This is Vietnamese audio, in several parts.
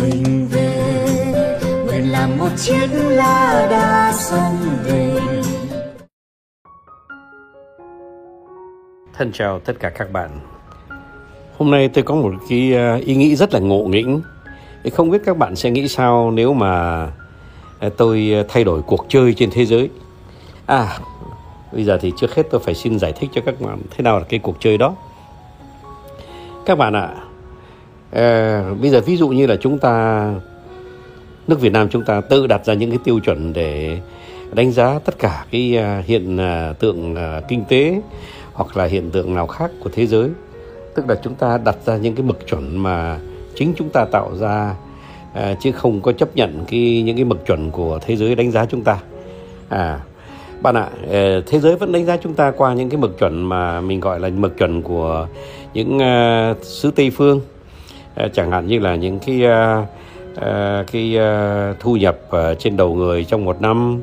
mình về nguyện làm một chiếc lá đa sông về Thân chào tất cả các bạn. Hôm nay tôi có một cái ờ, ý nghĩ rất là ngộ nghĩnh. Không biết các bạn sẽ nghĩ sao nếu mà ờ, tôi ờ, thay đổi cuộc chơi trên thế giới. À, bây giờ thì trước hết tôi phải xin giải thích cho các bạn thế nào là cái cuộc chơi đó. Các bạn ạ, à, Ờ, bây giờ ví dụ như là chúng ta nước Việt Nam chúng ta tự đặt ra những cái tiêu chuẩn để đánh giá tất cả cái à, hiện à, tượng à, kinh tế hoặc là hiện tượng nào khác của thế giới. Tức là chúng ta đặt ra những cái mực chuẩn mà chính chúng ta tạo ra à, chứ không có chấp nhận cái những cái mực chuẩn của thế giới đánh giá chúng ta. À bạn ạ à, thế giới vẫn đánh giá chúng ta qua những cái mực chuẩn mà mình gọi là mực chuẩn của những uh, xứ tây phương. Ờ, chẳng hạn như là những cái uh, cái uh, thu nhập uh, trên đầu người trong một năm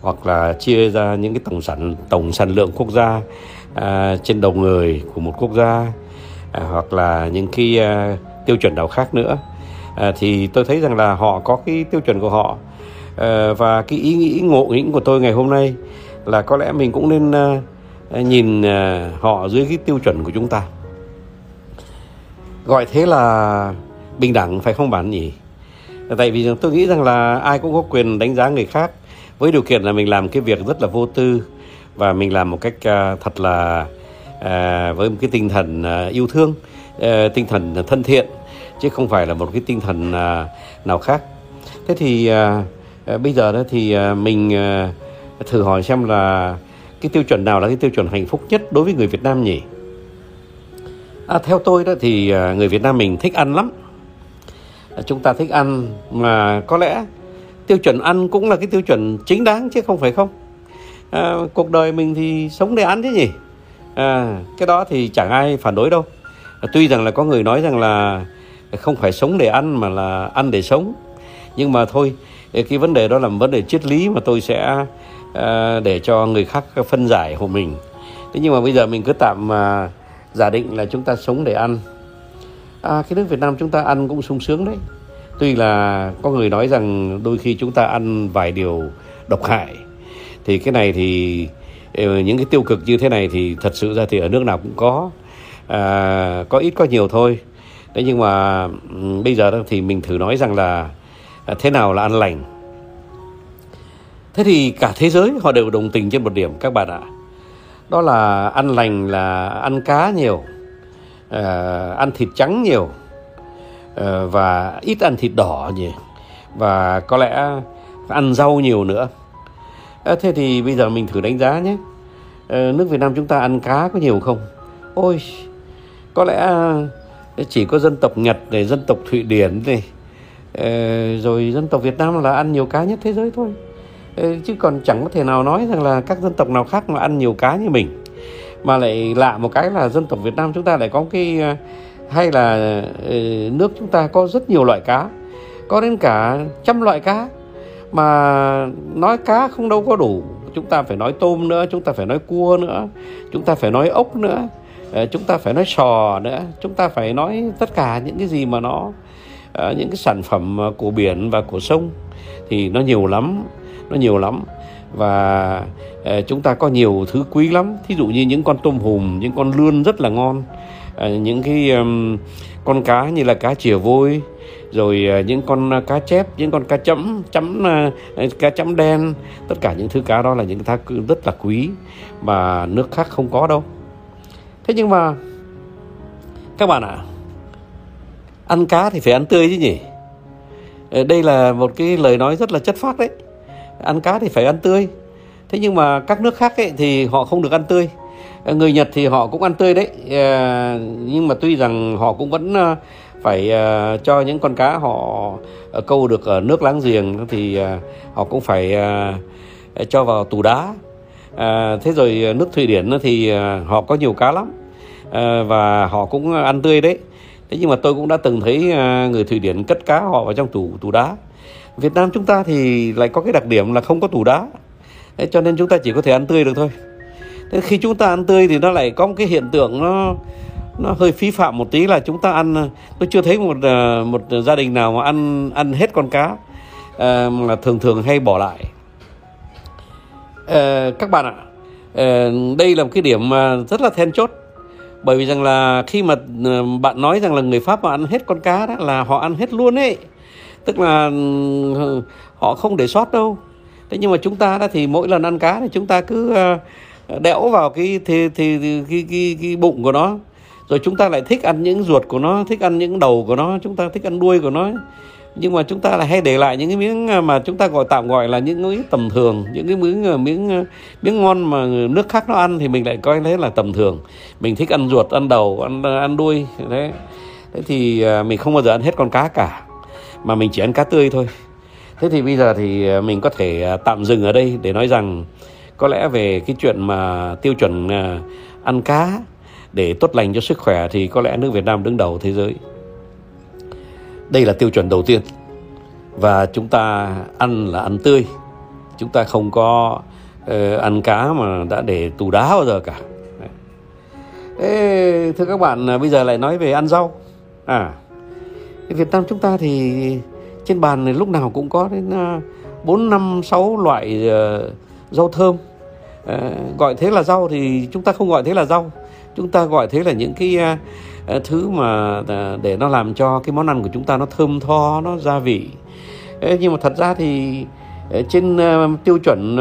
hoặc là chia ra những cái tổng sản tổng sản lượng quốc gia trên đầu người của một quốc gia hoặc là những cái tiêu chuẩn nào khác nữa. Thì tôi thấy rằng là họ có cái tiêu chuẩn của họ. Và cái ý nghĩ ngộ nghĩnh của tôi ngày hôm nay là có lẽ mình cũng nên nhìn họ dưới cái tiêu chuẩn của chúng ta gọi thế là bình đẳng phải không bạn nhỉ? Tại vì tôi nghĩ rằng là ai cũng có quyền đánh giá người khác. Với điều kiện là mình làm cái việc rất là vô tư và mình làm một cách uh, thật là uh, với một cái tinh thần uh, yêu thương uh, tinh thần thân thiện chứ không phải là một cái tinh thần uh, nào khác. Thế thì uh, uh, bây giờ đó thì uh, mình uh, thử hỏi xem là cái tiêu chuẩn nào là cái tiêu chuẩn hạnh phúc nhất đối với người Việt Nam nhỉ? À, theo tôi đó thì à, người Việt Nam mình thích ăn lắm. À, chúng ta thích ăn mà có lẽ tiêu chuẩn ăn cũng là cái tiêu chuẩn chính đáng chứ không phải không. À, cuộc đời mình thì sống để ăn chứ nhỉ? À, cái đó thì chẳng ai phản đối đâu. À, tuy rằng là có người nói rằng là không phải sống để ăn mà là ăn để sống. Nhưng mà thôi à, cái vấn đề đó là một vấn đề triết lý mà tôi sẽ à, để cho người khác phân giải của mình. Thế nhưng mà bây giờ mình cứ tạm à, giả định là chúng ta sống để ăn. À, cái nước Việt Nam chúng ta ăn cũng sung sướng đấy. Tuy là có người nói rằng đôi khi chúng ta ăn vài điều độc hại. Thì cái này thì ờ, những cái tiêu cực như thế này thì thật sự ra thì ở nước nào cũng có. À, có ít có nhiều thôi. Thế nhưng mà bây giờ thì mình thử nói rằng là à, thế nào là ăn lành? Thế thì cả thế giới họ đều đồng tình trên một điểm các bạn ạ đó là ăn lành là ăn cá nhiều ờ, ăn thịt trắng nhiều ờ, và ít ăn thịt đỏ nhỉ. Và có lẽ ăn rau nhiều nữa. À, thế thì bây giờ mình thử đánh giá nhé. À, nước Việt Nam chúng ta ăn cá có nhiều không? Ôi có lẽ chỉ có dân tộc Nhật này dân tộc Thụy Điển này à, rồi dân tộc Việt Nam là ăn nhiều cá nhất thế giới thôi chứ còn chẳng có thể nào nói rằng là các dân tộc nào khác mà ăn nhiều cá như mình. Mà lại lạ một cái là dân tộc Việt Nam chúng ta lại có cái à, hay là ờ, nước chúng ta có rất nhiều loại cá. Có đến cả trăm loại cá. Mà nói cá không đâu có đủ. Chúng ta phải nói tôm nữa, chúng ta phải nói cua nữa, chúng ta phải nói ốc nữa ờ, chúng ta phải nói sò nữa, chúng ta phải nói tất cả những cái gì mà nó ờ, những cái sản phẩm của biển và của sông. Thì nó nhiều lắm nó nhiều lắm. Và ờ, chúng ta có nhiều thứ quý lắm. Thí dụ như những con tôm hùm những con lươn rất là ngon. Ờ, những cái con cá như là cá chìa vôi rồi ờ, những con cá chép những con cá chấm chấm cá chấm đen. Tất cả những thứ cá đó là những thứ rất là quý mà nước khác không có đâu. Thế nhưng mà các bạn ạ à, ăn cá thì phải ăn tươi chứ nhỉ? Đây là một cái lời nói rất là chất phác đấy ăn cá thì phải ăn tươi. Thế nhưng mà các nước khác ấy, thì họ không được ăn tươi. Ờ, người nhật thì họ cũng ăn tươi đấy. Ờ, nhưng mà tuy rằng họ cũng vẫn ờ, phải cho những con cá họ câu được ở nước láng giềng thì họ cũng phải cho vào tủ đá. Thế rồi nước thụy điển thì họ có nhiều cá lắm. Và họ cũng ăn tươi đấy. Thế nhưng mà tôi cũng đã từng thấy người thụy điển cất cá họ vào trong tủ tủ đá việt nam chúng ta thì lại có cái đặc điểm là không có tủ đá. Đấy, cho nên chúng ta chỉ có thể ăn tươi được thôi. Thế khi chúng ta ăn tươi thì nó lại có một cái hiện tượng nó nó hơi phí phạm một tí là chúng ta ăn tôi chưa thấy một ờ, một gia đình nào mà ăn ăn hết con cá à, mà thường thường hay bỏ lại. À, các bạn ạ à, đây là một cái điểm mà rất là then chốt. Bởi vì rằng là khi mà bạn nói rằng là người pháp mà ăn hết con cá đó là họ ăn hết luôn ấy tức là ừ, họ không để sót đâu. Thế nhưng mà chúng ta đó thì mỗi lần ăn cá thì chúng ta cứ ờ, đẽo vào cái thì, thì, thì cái, cái, cái bụng của nó. Rồi chúng ta lại thích ăn những ruột của nó thích ăn những đầu của nó chúng ta thích ăn đuôi của nó. Nhưng mà chúng ta lại hay để lại những cái miếng ờ, mà chúng ta gọi tạm gọi là những cái tầm thường những cái miếng ờ, miếng miếng ngon mà nước khác nó ăn thì mình lại coi thế là tầm thường. Mình thích ăn ruột ăn đầu ăn ăn đuôi thế, thế thì mình không bao giờ ăn hết con cá cả mà mình chỉ ăn cá tươi thôi thế thì bây giờ thì à, mình có thể à, tạm dừng ở đây để nói rằng có lẽ về cái chuyện mà tiêu chuẩn à, ăn cá để tốt lành cho sức khỏe thì có lẽ nước Việt Nam đứng đầu thế giới. Đây là tiêu chuẩn đầu tiên. Và chúng ta ăn là ăn tươi. Chúng ta không có uh, ăn cá mà đã để tù đá bao giờ cả. Ê, thưa các bạn, bây giờ lại nói về ăn rau. À, Việt Nam chúng ta thì trên bàn này lúc nào cũng có đến à, bốn năm sáu loại uh, rau thơm. Uh, gọi thế là rau thì chúng ta không gọi thế là rau. Chúng ta gọi thế là những cái uh, thứ mà để nó làm cho cái món ăn của chúng ta nó thơm tho nó gia vị. Ê, nhưng mà thật ra thì ờ, trên tiêu chuẩn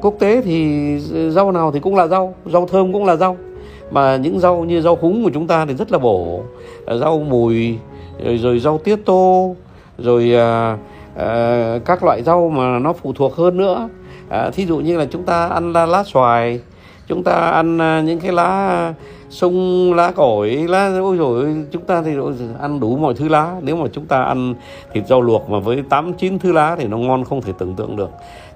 quốc tế thì rau nào thì cũng là rau rau thơm cũng là rau. Mà những rau như rau húng của chúng ta thì rất là bổ. Rau mùi rồi, rồi rau tiết tô rồi à, à, các loại rau mà nó phụ thuộc hơn nữa. À, thí dụ như là chúng ta ăn lá, lá xoài chúng ta ăn à, những cái lá sung lá cổi lá ôi rồi chúng ta thì ăn đủ mọi thứ lá. Nếu mà chúng ta ăn thịt rau luộc mà với tám chín thứ lá thì nó ngon không thể tưởng tượng được.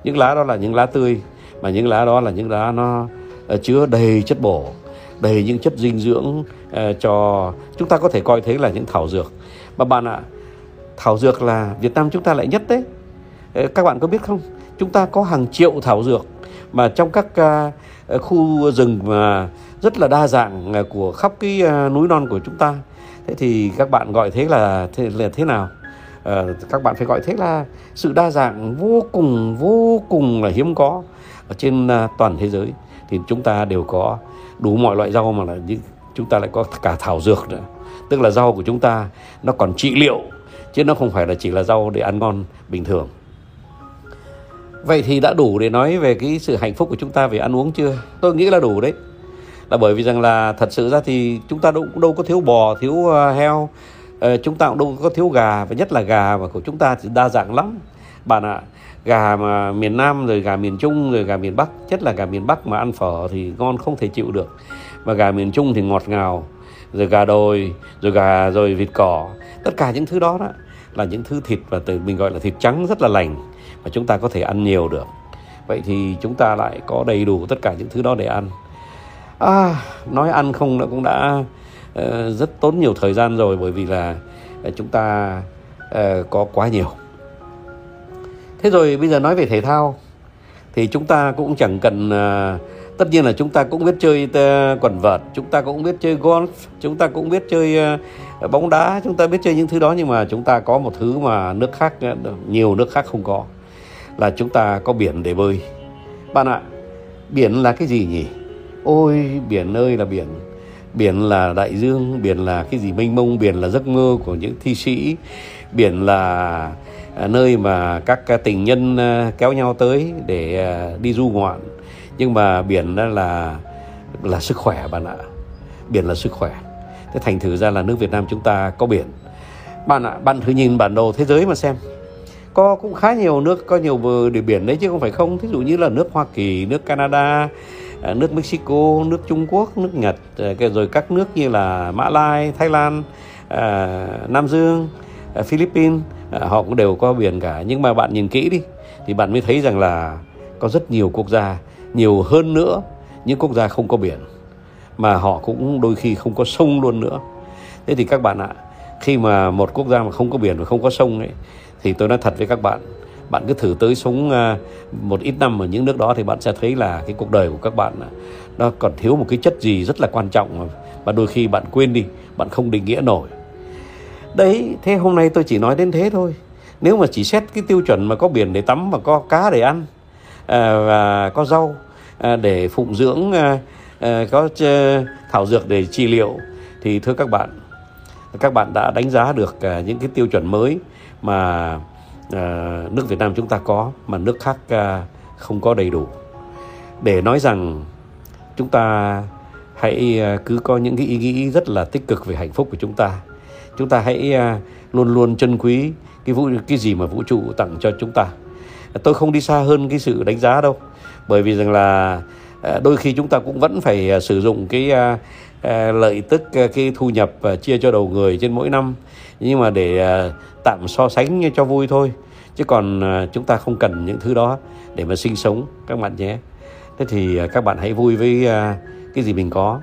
Những lá đó là những lá tươi mà những lá đó là những lá nó à, chứa đầy chất bổ đầy những chất dinh dưỡng uh, cho chúng ta có thể coi thế là những thảo dược mà bạn ạ thảo dược là Việt Nam chúng ta lại nhất đấy. Ờ, các bạn có biết không? Chúng ta có hàng triệu thảo dược mà trong các uh, khu rừng mà rất là đa dạng à, của khắp cái uh, núi non của chúng ta. Thế thì các bạn gọi thế là thế là thế nào? Uh, các bạn phải gọi thế là sự đa dạng vô cùng vô cùng là hiếm có ở trên toàn thế giới. Thì chúng ta đều có đủ mọi loại rau mà là những chúng ta lại có cả thảo dược nữa tức là rau của chúng ta nó còn trị liệu chứ nó không phải là chỉ là rau để ăn ngon bình thường Vậy thì đã đủ để nói về cái sự hạnh phúc của chúng ta về ăn uống chưa? Tôi nghĩ là đủ đấy. Là bởi vì rằng là thật sự ra thì chúng ta đâu, đâu có thiếu bò, thiếu ờ, heo, ờ, chúng ta cũng đâu có thiếu gà và nhất là gà mà của chúng ta thì đa dạng lắm. Bạn ạ, à, gà mà miền Nam rồi gà miền Trung rồi gà miền Bắc, nhất là gà miền Bắc mà ăn phở thì ngon không thể chịu được. Mà gà miền Trung thì ngọt ngào, rồi gà đồi, rồi gà rồi vịt cỏ, tất cả những thứ đó đó là những thứ thịt và từ mình gọi là thịt trắng rất là lành mà chúng ta có thể ăn nhiều được. Vậy thì chúng ta lại có đầy đủ tất cả những thứ đó để ăn. À, nói ăn không nó cũng đã uh, rất tốn nhiều thời gian rồi bởi vì là uh, chúng ta uh, có quá nhiều. Thế rồi bây giờ nói về thể thao. Thì chúng ta cũng chẳng cần uh, tất nhiên là chúng ta cũng biết chơi ờ, quần vợt, chúng ta cũng biết chơi golf, chúng ta cũng biết chơi ờ, bóng đá, chúng ta biết chơi những thứ đó, nhưng mà chúng ta có một thứ mà nước khác ờ, nhiều nước khác không có, là chúng ta có biển để bơi. Bạn ạ, biển là cái gì nhỉ? Ôi, biển ơi là biển. Biển là đại dương, biển là cái gì mênh mông, biển là giấc mơ của những thi sĩ, biển là nơi mà các tình nhân kéo nhau tới để đi du ngoạn nhưng mà biển đó là là sức khỏe bạn ạ. Biển là sức khỏe. Thế thành thử ra là nước Việt Nam chúng ta có biển. Bạn ạ, bạn thử nhìn bản đồ thế giới mà xem. Có, cũng khá nhiều nước, có nhiều bờ địa biển đấy chứ không phải không. Thí dụ như là nước Hoa Kỳ, nước Canada à, nước Mexico, nước Trung Quốc, nước Nhật à, rồi các nước như là Mã Lai, Thái Lan à, Nam Dương Philippines họ cũng đều có biển cả. Nhưng mà bạn nhìn kỹ đi, thì bạn mới thấy rằng là có rất nhiều quốc gia nhiều hơn nữa. Những quốc gia không có biển mà họ cũng đôi khi không có sông luôn nữa. Thế thì các bạn ạ khi mà một quốc gia mà không có biển và không có sông ấy thì tôi nói thật với các bạn bạn cứ thử tới sống à, một ít năm ở những nước đó thì bạn sẽ thấy là cái cuộc đời của các bạn nó còn thiếu một cái chất gì rất là quan trọng mà và đôi khi bạn quên đi bạn không định nghĩa nổi. Đấy thế hôm nay tôi chỉ nói đến thế thôi. Nếu mà chỉ xét cái tiêu chuẩn mà có biển để tắm và có cá để ăn à, và có rau À, để phụng dưỡng à, à, có thảo dược để trị liệu, thì thưa các bạn các bạn đã đánh giá được những cái tiêu chuẩn mới mà nước Việt Nam chúng ta có mà nước khác không có đầy đủ. Để nói rằng chúng ta hãy cứ có những cái ý nghĩ rất là tích cực về hạnh phúc của chúng ta. Chúng ta hãy luôn luôn trân quý cái vũ, cái gì mà vũ trụ tặng cho chúng ta. Tôi không đi xa hơn cái sự đánh giá đâu bởi vì rằng là ờ, đôi khi chúng ta cũng vẫn phải ờ, sử dụng cái ờ, lợi tức cái thu nhập chia cho đầu người trên mỗi năm. Nhưng mà để tạm so sánh cho vui thôi. Chứ còn chúng ta không cần những thứ đó để mà sinh sống, các bạn nhé. Thế thì các bạn hãy vui với cái gì mình có.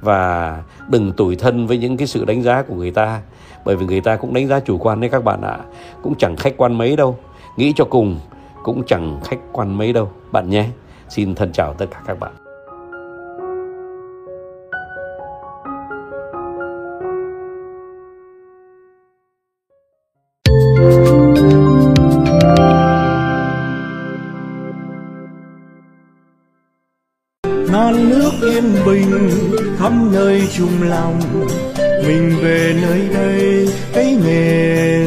Và đừng tủi thân với những cái sự đánh giá của người ta. Bởi vì người ta cũng đánh giá chủ quan đấy các bạn ạ. Cũng chẳng khách quan mấy đâu. Nghĩ cho cùng cũng chẳng khách quan mấy đâu. Bạn nhé xin thân chào tất cả các bạn. Non nước yên bình khắp nơi chung lòng, mình về nơi đây cái nghề